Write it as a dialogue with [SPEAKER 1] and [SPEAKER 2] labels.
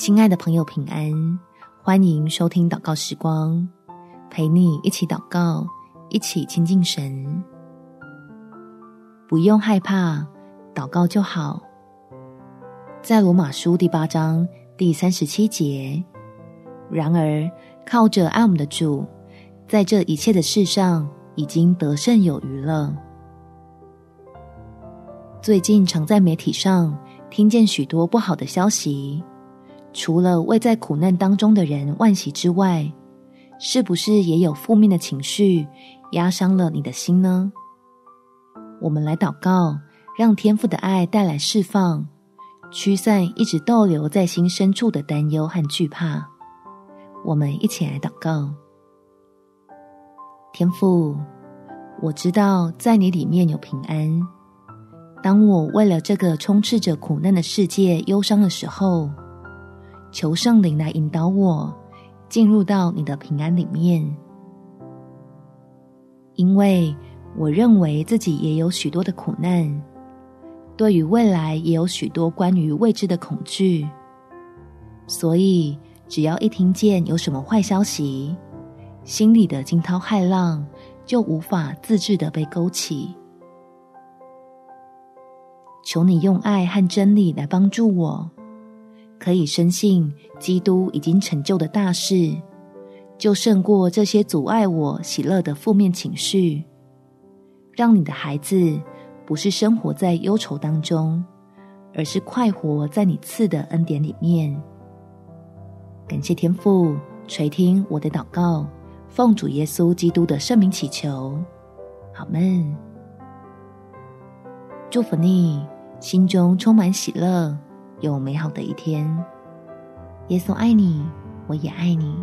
[SPEAKER 1] 亲爱的朋友，平安！欢迎收听祷告时光，陪你一起祷告，一起亲近神。不用害怕，祷告就好。在罗马书第八章第三十七节，然而靠着爱我们的主，在这一切的事上已经得胜有余了。最近常在媒体上听见许多不好的消息，除了为在苦难当中的人惋惜之外，是不是也有负面的情绪压伤了你的心呢？我们来祷告，让天父的爱带来释放，驱散一直逗留在心深处的担忧和惧怕。我们一起来祷告。天父，我知道在你里面有平安。当我为了这个充斥着苦难的世界忧伤的时候，求圣灵来引导我进入到你的平安里面，因为我认为自己也有许多的苦难，对于未来也有许多关于未知的恐惧，所以只要一听见有什么坏消息，心里的惊涛骇浪就无法自制的被勾起。求你用爱和真理来帮助我，可以深信基督已经成就的大事，就胜过这些阻碍我喜乐的负面情绪。让你的孩子不是生活在忧愁当中，而是快活在你赐的恩典里面。感谢天父垂听我的祷告，奉主耶稣基督的圣名祈求，阿们。祝福你，心中充满喜乐，有美好的一天。耶稣爱你，我也爱你。